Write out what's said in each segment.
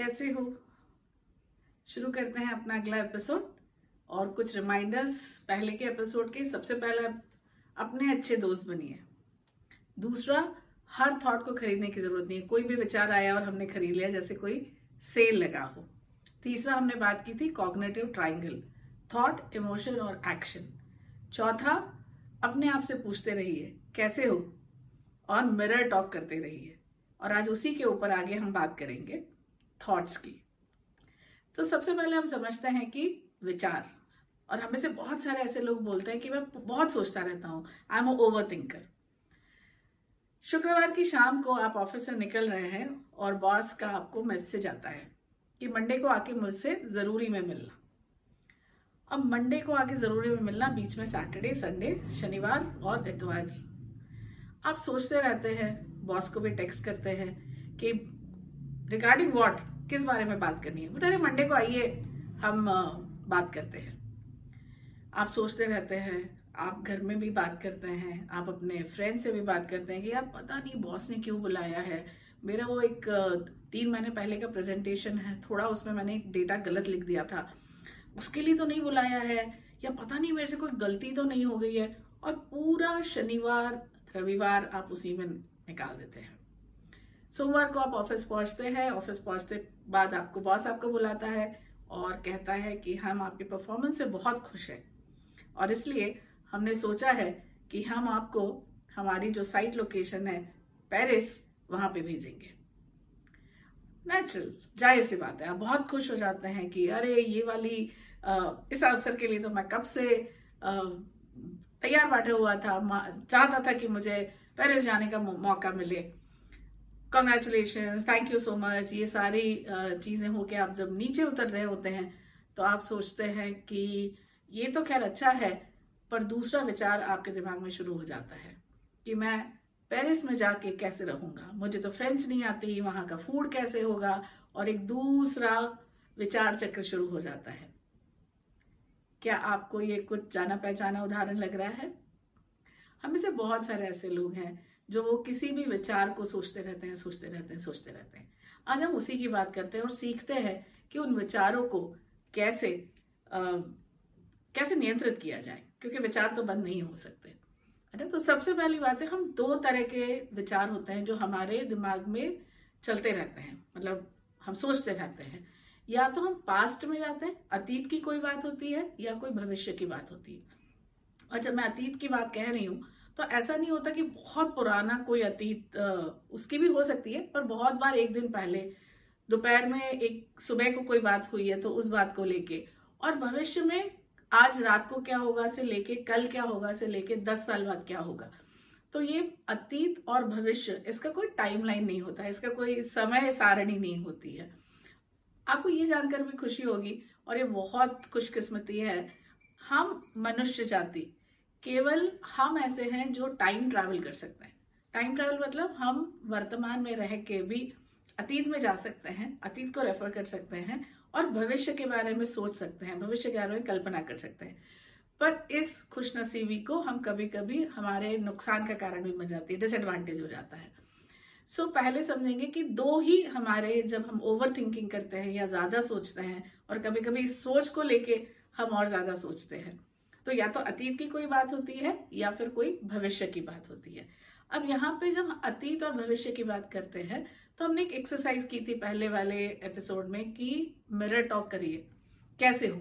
कैसे हो? शुरू करते हैं अपना अगला एपिसोड और कुछ रिमाइंडर्स पहले के एपिसोड के। सबसे पहला, अपने अच्छे दोस्त बनिए। दूसरा, हर थॉट को खरीदने की ज़रूरत नहीं है। कोई भी विचार आया और हमने खरीद लिया, जैसे कोई सेल लगा हो। तीसरा, हमने बात की थी कॉग्नेटिव ट्राइंगल थॉट इमोशन और एक्शन चौथा, अपने आप से पूछते रहिए, कैसे हो? और मिरर टॉक करते रहिए। और आज उसी के ऊपर आगे हम बात करेंगे। थॉट्स की। तो सबसे पहले हम समझते हैं कि विचार। और हमें से बहुत सारे ऐसे लोग बोलते हैं कि मैं बहुत सोचता रहता हूँ। आई एम ओवर थिंकर शुक्रवार की शाम को आप ऑफ़िस से निकल रहे हैं और बॉस का आपको मैसेज आता है कि मंडे को आके मुझसे ज़रूरी में मिलना। अब मंडे को आके ज़रूरी में मिलना बीच में सैटरडे संडे शनिवार और इतवार। आप सोचते रहते हैं बॉस को भी टेक्स्ट करते हैं कि रिगार्डिंग वॉट किस बारे में बात करनी है? बता रहे मंडे को आइए, हम बात करते हैं। आप सोचते रहते हैं, आप घर में भी बात करते हैं, आप अपने फ्रेंड से भी बात करते हैं कि यार पता नहीं बॉस ने क्यों बुलाया है। मेरा वो एक तीन महीने पहले का प्रेजेंटेशन है, थोड़ा उसमें मैंने एक डेटा गलत लिख दिया था। उसके लिए तो नहीं बुलाया है, या पता नहीं मेरे से कोई गलती तो नहीं हो गई है। और पूरा शनिवार, रविवार आप उसी में निकाल देते हैं। सोमवार को आप ऑफ़िस पहुँचते हैं, ऑफ़िस पहुँचते बाद आपको बॉस आपको बुलाता है और कहता है कि हम आपके परफॉर्मेंस से बहुत खुश हैं। और इसलिए हमने सोचा है कि हम आपको हमारी जो साइट लोकेशन है पेरिस वहाँ पे भेजेंगे। नेचुरल ज़ाहिर सी बात है, आप बहुत खुश हो जाते हैं कि अरे, ये वाली इस अवसर के लिए तो मैं कब से तैयार बैठा हुआ था चाहता था कि मुझे पेरिस जाने का मौका मिले। Congratulation thank you so much ये सारी चीज़ें होके आप जब नीचे उतर रहे होते हैं तो आप सोचते हैं कि ये तो खैर अच्छा है, पर दूसरा विचार आपके दिमाग में शुरू हो जाता है कि मैं पेरिस में जाके कैसे रहूँगा? मुझे तो फ्रेंच नहीं आती, वहाँ का फ़ूड कैसे होगा? और एक दूसरा विचार चक्र शुरू हो जाता है। क्या आपको ये कुछ जाना पहचाना उदाहरण लग रहा है? हमें से बहुत सारे ऐसे लोग हैं जो वो किसी भी विचार को सोचते रहते हैं सोचते रहते हैं सोचते रहते हैं। आज हम उसी की बात करते हैं और सीखते हैं कि उन विचारों को कैसे आ, कैसे नियंत्रित किया जाए क्योंकि विचार तो बंद नहीं हो सकते। है तो सबसे पहली बात है हम दो तरह के विचार होते हैं जो हमारे दिमाग में चलते रहते हैं मतलब हम सोचते रहते हैं। या तो हम पास्ट में जाते हैं अतीत की कोई बात होती है या कोई भविष्य की बात होती है। और जब मैं अतीत की बात कह रही हूँ तो ऐसा नहीं होता कि बहुत पुराना कोई अतीत उसकी भी हो सकती है, पर बहुत बार एक दिन पहले, दोपहर में एक, सुबह को कोई बात हुई है तो उस बात को लेके, और भविष्य में आज रात को क्या होगा से लेके कल क्या होगा से लेके दस साल बाद क्या होगा। तो ये अतीत और भविष्य, इसका कोई टाइमलाइन नहीं होता है इसका कोई समय सारणी नहीं होती है। आपको ये जानकर भी खुशी होगी, और ये बहुत खुशकिस्मती है, हम मनुष्य जाति केवल हम ऐसे हैं जो टाइम ट्रैवल कर सकते हैं। टाइम ट्रैवल मतलब हम वर्तमान में रह के भी अतीत में जा सकते हैं अतीत को रेफर कर सकते हैं और भविष्य के बारे में सोच सकते हैं भविष्य के बारे में कल्पना कर सकते हैं। पर इस खुशनसीबी को हम कभी कभी हमारे नुकसान का कारण भी बन जाती है डिसएडवांटेज हो जाता है। सो so, पहले समझेंगे कि दो ही हमारे जब हम ओवर थिंकिंग करते हैं या ज़्यादा सोचते हैं और कभी कभी इस सोच को लेके हम और ज़्यादा सोचते हैं। तो या तो अतीत की कोई बात होती है या फिर कोई भविष्य की बात होती है। अब यहाँ पे जब अतीत और भविष्य की बात करते हैं तो हमने एक एक्सरसाइज की थी पहले वाले एपिसोड में कि मिरर टॉक करिए। कैसे हो?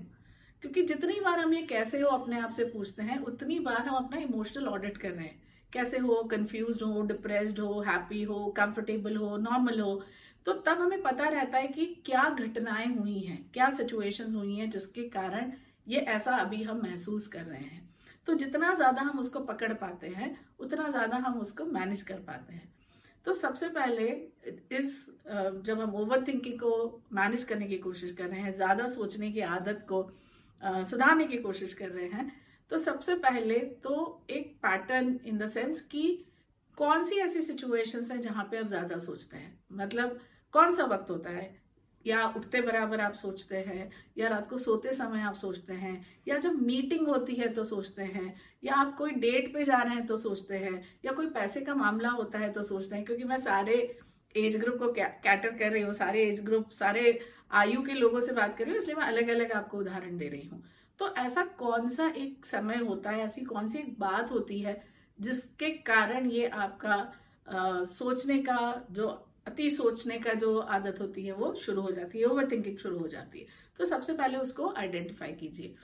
क्योंकि जितनी बार हम ये कैसे हो अपने आप से पूछते हैं, उतनी बार हम अपना इमोशनल ऑडिट कर रहे हैं। कैसे हो? कंफ्यूज हो डिप्रेस्ड हो हैप्पी हो कंफर्टेबल हो नॉर्मल हो? तो तब हमें पता रहता है कि क्या घटनाएँ हुई हैं, क्या सिचुएशंस हुई हैं जिसके कारण ये ऐसा अभी हम महसूस कर रहे हैं। तो जितना ज़्यादा हम उसको पकड़ पाते हैं, उतना ज़्यादा हम उसको मैनेज कर पाते हैं। तो सबसे पहले इस जब हम ओवर थिंकिंग को मैनेज करने की कोशिश कर रहे हैं, ज़्यादा सोचने की आदत को सुधारने की कोशिश कर रहे हैं तो सबसे पहले तो एक पैटर्न इन द सेंस कि कौन सी ऐसी सिचुएशंस हैं जहाँ पे आप ज़्यादा सोचते हैं? मतलब कौन सा वक्त होता है? या उठते बराबर आप सोचते हैं या रात को सोते समय आप सोचते हैं या जब मीटिंग होती है तो सोचते हैं या आप कोई डेट पे जा रहे हैं तो सोचते हैं या कोई पैसे का मामला होता है तो सोचते हैं क्योंकि मैं सारे एज ग्रुप को कैटर कर रही हूँ सारे एज ग्रुप सारे आयु के लोगों से बात कर रही हूँ इसलिए मैं अलग अलग आपको उदाहरण दे रही हूँ। तो ऐसा कौन सा एक समय होता है ऐसी कौन सी एक बात होती है जिसके कारण ये आपका आ, सोचने का जो अति सोचने का जो आदत होती है वो शुरू हो जाती है ओवर थिंकिंग शुरू हो जाती है। तो सबसे पहले उसको आइडेंटिफाई कीजिए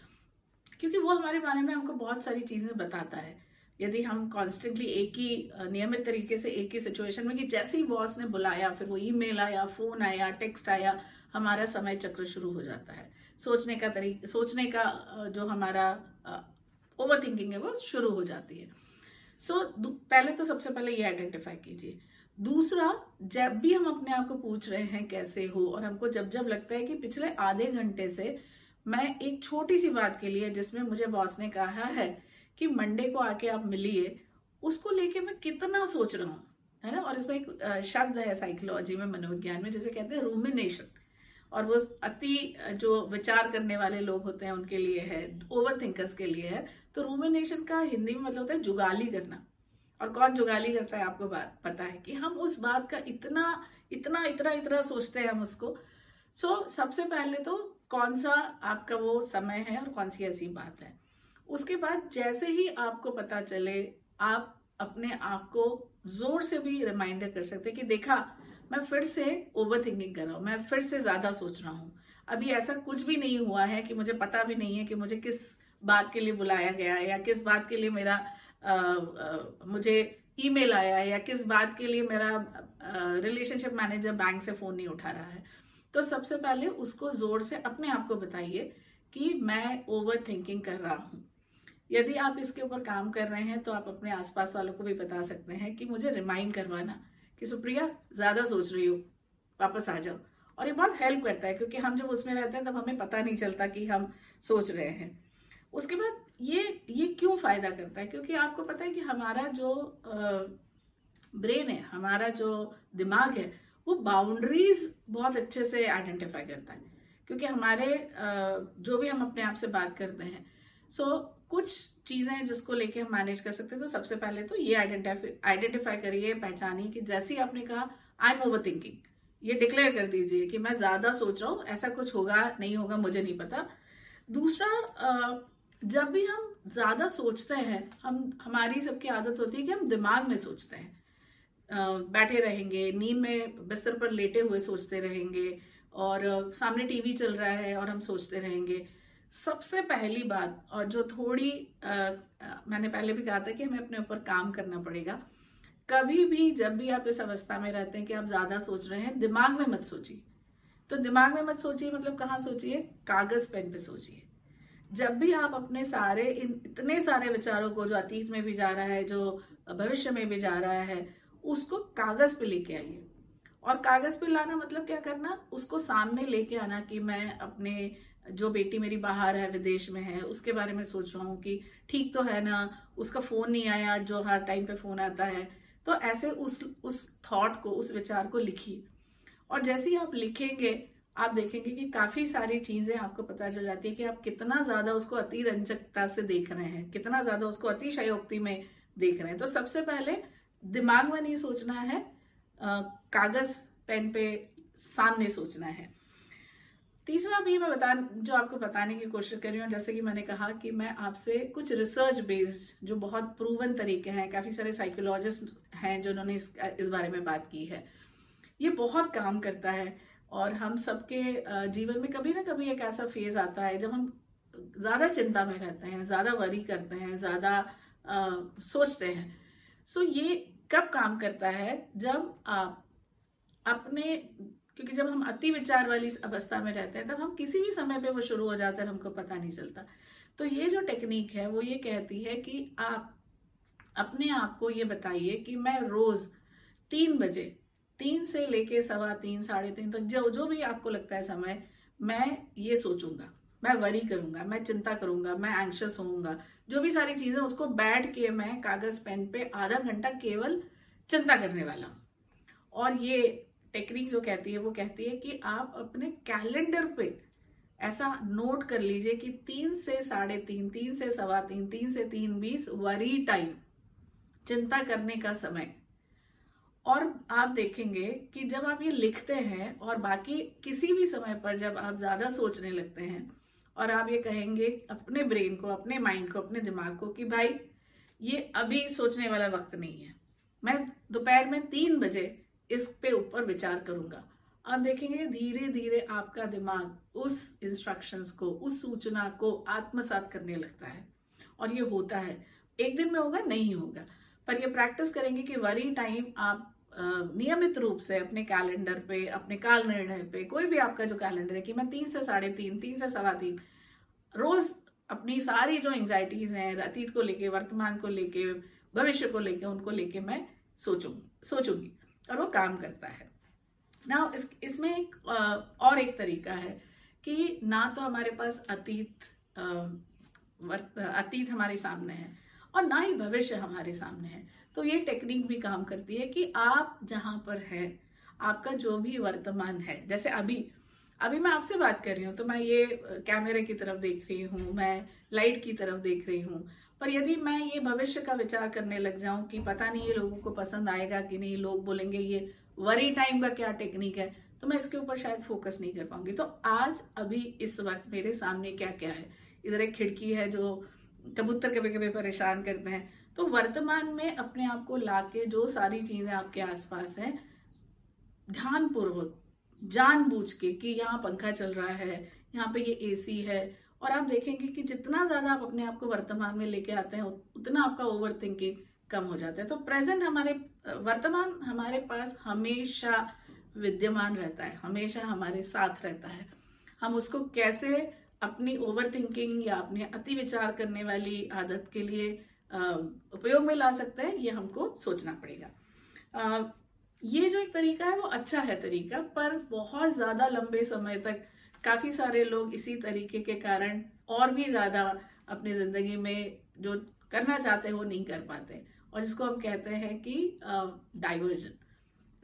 क्योंकि वो हमारे बारे में हमको बहुत सारी चीज़ें बताता है। यदि हम कॉन्स्टेंटली एक ही नियमित तरीके से एक ही सिचुएशन में कि जैसे ही बॉस ने बुलाया फिर वो ईमेल आया फ़ोन आया टेक्स्ट आया हमारा समय चक्र शुरू हो जाता है। सोचने का तरीका सोचने का जो हमारा ओवर थिंकिंग है वो शुरू हो जाती है। सो so, पहले तो सबसे पहले ये आइडेंटिफाई कीजिए। दूसरा, जब भी हम अपने आप को पूछ रहे हैं कैसे हो और हमको जब जब लगता है कि पिछले आधे घंटे से मैं एक छोटी सी बात के लिए जिसमें मुझे बॉस ने कहा है कि मंडे को आके आप मिलिए, उसको लेके मैं कितना सोच रहा हूँ, है ना? और इसमें एक शब्द है साइकोलॉजी में, मनोविज्ञान में, जैसे कहते हैं रूमिनेशन और वो अति जो विचार करने वाले लोग होते हैं उनके लिए है ओवर थिंकर्स के लिए है तो रूमिनेशन का हिंदी में मतलब होता है जुगाली करना। और कौन जुगाली करता है आपको बात पता है कि हम उस बात का इतना इतना इतना इतना सोचते हैं हम उसको। सो so, सबसे पहले तो कौन सा आपका वो समय है और कौन सी ऐसी बात है? उसके बाद जैसे ही आपको पता चले आप अपने आप को ज़ोर से भी रिमाइंडर कर सकते कि देखा मैं फिर से ओवर थिंकिंग कर रहा हूँ मैं फिर से ज़्यादा सोच रहा हूँ। अभी ऐसा कुछ भी नहीं हुआ है कि मुझे पता भी नहीं है कि मुझे किस बात के लिए बुलाया गया है या किस बात के लिए मेरा मुझे ईमेल आया है या किस बात के लिए मेरा रिलेशनशिप मैनेजर बैंक से फ़ोन नहीं उठा रहा है। तो सबसे पहले उसको ज़ोर से अपने आप को बताइए कि मैं ओवर थिंकिंग कर रहा हूँ। यदि आप इसके ऊपर काम कर रहे हैं तो आप अपने आसपास वालों को भी बता सकते हैं कि मुझे रिमाइंड करवाना कि, सुप्रिया, ज़्यादा सोच रही हो, वापस आ जाओ। और ये बहुत हेल्प करता है, क्योंकि हम जब उसमें रहते हैं तब हमें पता नहीं चलता कि हम सोच रहे हैं। उसके बाद ये ये क्यों फ़ायदा करता है? क्योंकि आपको पता है कि हमारा जो ब्रेन है, हमारा जो दिमाग है, वो बाउंड्रीज बहुत अच्छे से आइडेंटिफाई करता है। क्योंकि हमारे जो भी हम अपने आप से बात करते हैं सो कुछ चीज़ें जिसको लेके हम मैनेज कर सकते हैं तो सबसे पहले तो ये आइडेंटिफाई करिए, पहचानिए कि जैसे ही आपने कहा आई एम ओवर थिंकिंग ये डिक्लेयर कर दीजिए कि मैं ज़्यादा सोच रहा हूँ, ऐसा कुछ होगा, नहीं होगा, मुझे नहीं पता। दूसरा जब भी हम ज़्यादा सोचते हैं हम हमारी सबकी आदत होती है कि हम दिमाग में सोचते हैं। बैठे रहेंगे नींद में बिस्तर पर लेटे हुए सोचते रहेंगे और सामने टीवी चल रहा है और हम सोचते रहेंगे। सबसे पहली बात और जो थोड़ी आ, मैंने पहले भी कहा था कि हमें अपने ऊपर काम करना पड़ेगा। कभी भी जब भी आप इस अवस्था में रहते हैं कि आप ज़्यादा सोच रहे हैं दिमाग में मत सोचिए। तो दिमाग में मत सोचिए मतलब कहाँ सोचिए? कागज़ पेन पे सोचिए। जब भी आप अपने सारे, इन इतने सारे विचारों को जो अतीत में भी जा रहा है, जो भविष्य में भी जा रहा है, उसको कागज़ पे लेके आइए। और कागज़ पे लाना मतलब क्या करना? उसको सामने लेके आना कि मैं अपने, जो बेटी मेरी बाहर है, विदेश में है, उसके बारे में सोच रहा हूँ कि ठीक तो है ना, उसका फ़ोन नहीं आया, जो हर टाइम पे फ़ोन आता है। तो ऐसे उस उस थॉट को, उस विचार को लिखिए। और जैसे ही आप लिखेंगे आप देखेंगे कि काफ़ी सारी चीज़ें आपको पता चल जाती है कि आप कितना ज़्यादा उसको अति रंजकता से देख रहे हैं कितना ज़्यादा उसको अतिशयोक्ति में देख रहे हैं। तो सबसे पहले दिमाग में नहीं सोचना है कागज़ पेन पे सामने सोचना है। तीसरा भी मैं बता जो आपको बताने की कोशिश कर रही हूँ जैसे कि मैंने कहा कि मैं आपसे कुछ रिसर्च बेस्ड जो बहुत प्रूवन तरीके हैं काफ़ी सारे साइकोलॉजिस्ट हैं जो उन्होंने इस, इस बारे में बात की है। ये बहुत काम करता है। और हम सबके जीवन में कभी ना कभी एक ऐसा फ़ेज़ आता है जब हम ज़्यादा चिंता में रहते हैं, ज़्यादा वरी करते हैं, ज़्यादा सोचते हैं। सो ये कब काम करता है? जब आप अपने, क्योंकि जब हम अति विचार वाली अवस्था में रहते हैं, तब हम किसी भी समय पे वो शुरू हो जाता है हमको पता नहीं चलता। तो ये जो टेक्निक है, वो ये कहती है कि आप अपने आप को ये बताइए कि मैं रोज तीन बजे तीन से लेके सवा तीन, साढ़े तीन तक, जो जो भी आपको लगता है समय, मैं ये सोचूँगा, मैं वरी करूँगा, मैं चिंता करूँगा, मैं एंक्शस होऊँगा, जो भी सारी चीज़ें, उसको बैठ के मैं कागज़ पेन पे आधा घंटा केवल चिंता करने वाला हूँ। और ये टेक्निक जो कहती है, वो कहती है कि आप अपने कैलेंडर पे ऐसा नोट कर लीजिए कि तीन से साढ़े तीन तीन से सवा तीन तीन से तीन बीस वरी टाइम चिंता करने का समय और आप देखेंगे कि जब आप ये लिखते हैं और बाकी किसी भी समय पर जब आप ज़्यादा सोचने लगते हैं और आप ये कहेंगे अपने ब्रेन को, अपने माइंड को, अपने दिमाग को कि भाई, ये अभी सोचने वाला वक्त नहीं है। मैं दोपहर में तीन बजे इस पे ऊपर विचार करूँगा। आप देखेंगे धीरे धीरे आपका दिमाग उस इंस्ट्रक्शंस को, उस सूचना को आत्मसात करने लगता है। और ये होता है। एक दिन में होगा, नहीं होगा। पर ये प्रैक्टिस करेंगे कि वरी टाइम आप नियमित रूप से अपने कैलेंडर पे, अपने काल निर्णय पे, कोई भी आपका जो कैलेंडर है कि मैं तीन से साढ़े तीन तीन से सवा तीन, रोज अपनी सारी जो एंग्जाइटीज हैं, अतीत को लेके, वर्तमान को लेके, भविष्य को लेके, उनको लेके मैं सोचूँगी सोचूँगी और वो काम करता है। ना इस, इसमें एक और एक तरीका है कि ना तो हमारे पास अतीत अतीत हमारे सामने है और ना ही भविष्य हमारे सामने है। तो ये टेक्निक भी काम करती है कि आप जहाँ पर है, आपका जो भी वर्तमान है, जैसे अभी अभी मैं आपसे बात कर रही हूँ तो मैं ये कैमरे की तरफ़ देख रही हूँ, मैं लाइट की तरफ़ देख रही हूँ, पर यदि मैं ये भविष्य का विचार करने लग जाऊँ कि पता नहीं ये लोगों को पसंद आएगा कि नहीं, लोग बोलेंगे ये वरी टाइम का क्या टेक्निक है तो मैं इसके ऊपर शायद फोकस नहीं कर पाऊँगी। तो आज, अभी इस वक्त मेरे सामने क्या क्या है? इधर एक खिड़की है जो कबूतर कभी कभी परेशान करते हैं। तो वर्तमान में अपने आप को लाके जो सारी चीज़ें आपके आसपास हैं, ध्यानपूर्वक जानबूझ के कि यहाँ पंखा चल रहा है, यहाँ पे ये एसी है, और आप देखेंगे कि जितना ज़्यादा आप अपने आप को वर्तमान में लेके आते हैं, उतना आपका ओवर थिंकिंग कम हो जाता है। तो प्रेजेंट हमारे, वर्तमान हमारे पास हमेशा विद्यमान रहता है, हमेशा हमारे साथ रहता है। हम उसको कैसे अपनी ओवर थिंकिंग या अपने अति विचार करने वाली आदत के लिए उपयोग में ला सकते हैं, ये हमको सोचना पड़ेगा। ये जो एक तरीका है, वो अच्छा है तरीका, पर बहुत ज़्यादा लंबे समय तक काफ़ी सारे लोग इसी तरीके के कारण और भी ज़्यादा अपनी ज़िंदगी में जो करना चाहते हैं, वो नहीं कर पाते। और जिसको हम कहते हैं कि डाइवर्जन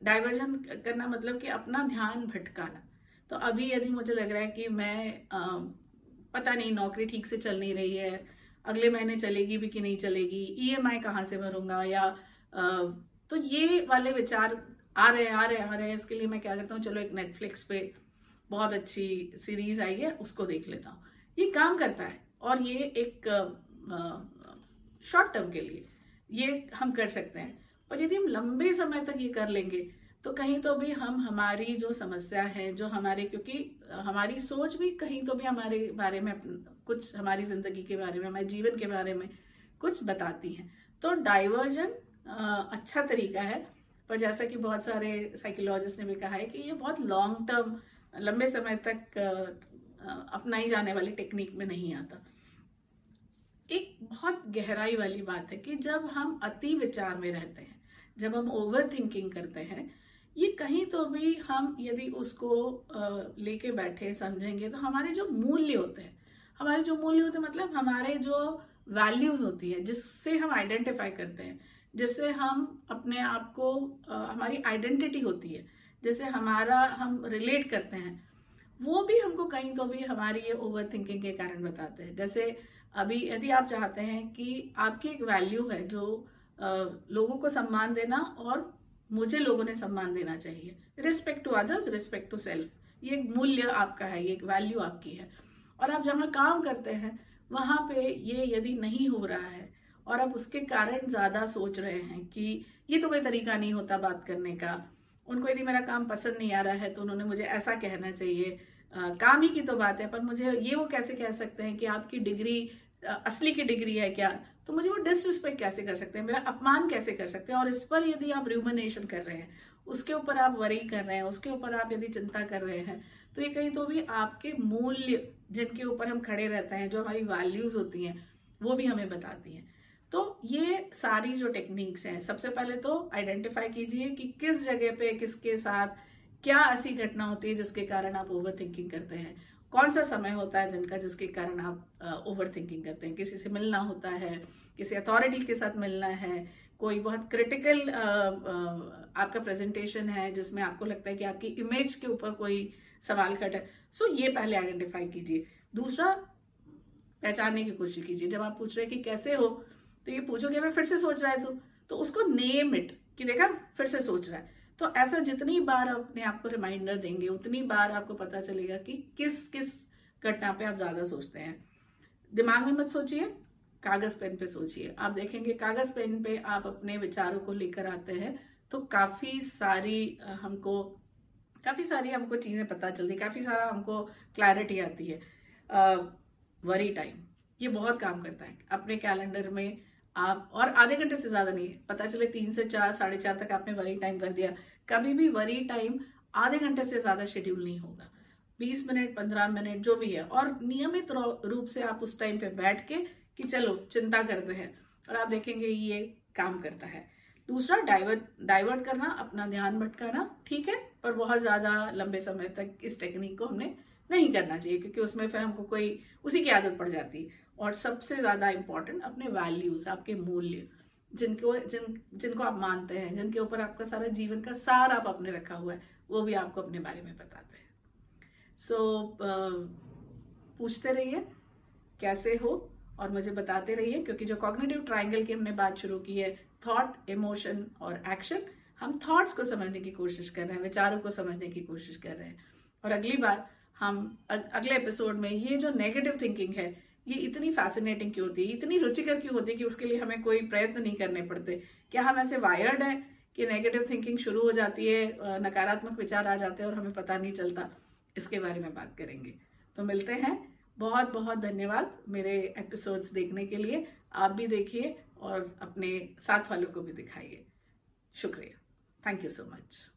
डाइवर्जन करना मतलब कि अपना ध्यान भटकाना। तो अभी यदि मुझे लग रहा है कि मैं पता नहीं नौकरी ठीक से चल नहीं रही है अगले महीने चलेगी भी कि नहीं चलेगी ई एम आई कहाँ से भरूँगा या आ, तो ये वाले विचार आ रहे आ रहे आ रहे हैं इसके लिए मैं क्या करता हूँ चलो एक नेटफ्लिक्स पे बहुत अच्छी सीरीज़ आई है उसको देख लेता हूँ। ये काम करता है और ये एक शॉर्ट टर्म के लिए ये हम कर सकते हैं। पर यदि हम लंबे समय तक ये कर लेंगे तो कहीं तो भी हम, हमारी जो समस्या है, जो हमारे, क्योंकि हमारी सोच भी कहीं तो भी हमारे बारे में कुछ हमारी ज़िंदगी के बारे में, हमारे जीवन के बारे में कुछ बताती हैं। तो डाइवर्जन अच्छा तरीका है, पर जैसा कि बहुत सारे साइकोलॉजिस्ट ने भी कहा है कि ये बहुत लॉन्ग टर्म, लंबे समय तक अपनाई जाने वाली टेक्निक में नहीं आता। एक बहुत गहराई वाली बात है कि जब हम अति विचार में रहते हैं, जब हम ओवर थिंकिंग करते हैं ये कहीं तो भी हम यदि उसको लेके बैठे, समझेंगे तो हमारे जो मूल्य होते हैं, हमारे जो मूल्य होते हैं मतलब हमारे जो वैल्यूज़ होती है, जिससे हम आइडेंटिफाई करते हैं, जिससे हम अपने आप को हमारी आइडेंटिटी होती है जैसे हमारा हम रिलेट करते हैं, वो भी हमको कहीं तो भी हमारी ये ओवर थिंकिंग के कारण बताते हैं। जैसे अभी यदि आप चाहते हैं कि आपकी एक वैल्यू है जो लोगों को सम्मान देना और मुझे लोगों ने सम्मान देना चाहिए। Respect to others respect to self ये एक मूल्य आपका है ये एक वैल्यू आपकी है। और आप जहाँ काम करते हैं वहाँ पे ये यदि नहीं हो रहा है और आप उसके कारण ज़्यादा सोच रहे हैं कि ये तो कोई तरीका नहीं होता बात करने का उनको यदि मेरा काम पसंद नहीं आ रहा है तो उन्होंने मुझे ऐसा कहना चाहिए। आ, काम ही की तो बात है पर मुझे ये वो कैसे कह सकते हैं कि आपकी डिग्री असली की डिग्री है क्या? तो मुझे वो डिसरिस्पेक्ट कैसे कर सकते हैं? मेरा अपमान कैसे कर सकते हैं? और इस पर यदि आप र्यूमिनेशन कर रहे हैं, उसके ऊपर आप वरी कर रहे हैं, उसके ऊपर आप यदि चिंता कर रहे हैं तो ये कहीं तो भी आपके मूल्य जिनके ऊपर हम खड़े रहते हैं, जो हमारी वैल्यूज़ होती हैं, वो भी हमें बताती हैं। तो ये सारी जो टेक्निक्स हैं, सबसे पहले तो आइडेंटिफाई कीजिए कि किस जगह पे, किसके साथ क्या ऐसी घटना होती है जिसके कारण आप ओवर थिंकिंग करते हैं। कौन सा समय होता है दिन का जिसके कारण आप ओवर थिंकिंग करते हैं? किसी से मिलना होता है किसी अथॉरिटी के साथ मिलना है कोई बहुत क्रिटिकल आपका प्रेजेंटेशन है जिसमें आपको लगता है कि आपकी इमेज के ऊपर कोई सवाल खट है। सो ये पहले आइडेंटिफाई कीजिए। दूसरा पहचानने की कोशिश कीजिए। जब आप पूछ रहे हैं कि कैसे हो तो ये पूछो कि मैं फिर से सोच रहा है तो, तो उसको नेम इट कि देखा फिर से सोच रहा है। तो ऐसा जितनी बार अपने आप को रिमाइंडर देंगे, उतनी बार आपको पता चलेगा कि किस किस घटना पे आप ज़्यादा सोचते हैं। दिमाग में मत सोचिए, कागज़ पेन पे सोचिए। आप देखेंगे कागज़ पेन पे आप अपने विचारों को लेकर आते हैं तो काफ़ी सारी हमको, काफ़ी सारी हमको चीज़ें पता चलती, काफ़ी सारा हमको क्लैरिटी आती है। वरी टाइम ये बहुत काम करता है। अपने कैलेंडर में आप, और आधे घंटे से ज़्यादा नहीं, पता चले तीन से चार, साढ़े चार तक आपने वरी टाइम कर दिया। कभी भी वरी टाइम आधे घंटे से ज़्यादा शेड्यूल नहीं होगा। बीस मिनट, पंद्रह मिनट, जो भी है। और नियमित रूप से आप उस टाइम पे बैठ के कि चलो, चिंता करते हैं। और आप देखेंगे ये काम करता है। दूसरा डाइवर्ट डाइवर्ट करना, अपना ध्यान भटकाना, ठीक है? पर बहुत ज़्यादा लंबे समय तक इस टेक्निक को हमने नहीं करना चाहिए, क्योंकि उसमें फिर हमको कोई, उसी की आदत पड़ जाती है। और सबसे ज़्यादा इंपॉर्टेंट अपने वैल्यूज़ आपके मूल्य। जिनको जिन जिनको आप मानते हैं जिनके ऊपर आपका सारा जीवन का सार आप अपने रखा हुआ है वो भी आपको अपने बारे में बताते हैं। सो so, पूछते रहिए कैसे हो? और मुझे बताते रहिए क्योंकि जो कॉग्निटिव ट्राइंगल की हमने बात शुरू की है थॉट इमोशन और एक्शन हम थॉट्स को समझने की कोशिश कर रहे हैं विचारों को समझने की कोशिश कर रहे हैं। और अगली बार हम अगले एपिसोड में ये जो नेगेटिव थिंकिंग है ये इतनी फैसिनेटिंग क्यों होती है? इतनी रुचिकर क्यों होती है कि उसके लिए हमें कोई प्रयत्न नहीं करने पड़ते? क्या हम ऐसे वायर्ड हैं कि नेगेटिव थिंकिंग शुरू हो जाती है नकारात्मक विचार आ जाते हैं और हमें पता नहीं चलता? इसके बारे में बात करेंगे। तो मिलते हैं। बहुत बहुत धन्यवाद मेरे एपिसोड्स देखने के लिए। आप भी देखिए और अपने साथ वालों को भी दिखाइए। शुक्रिया। Thank you so much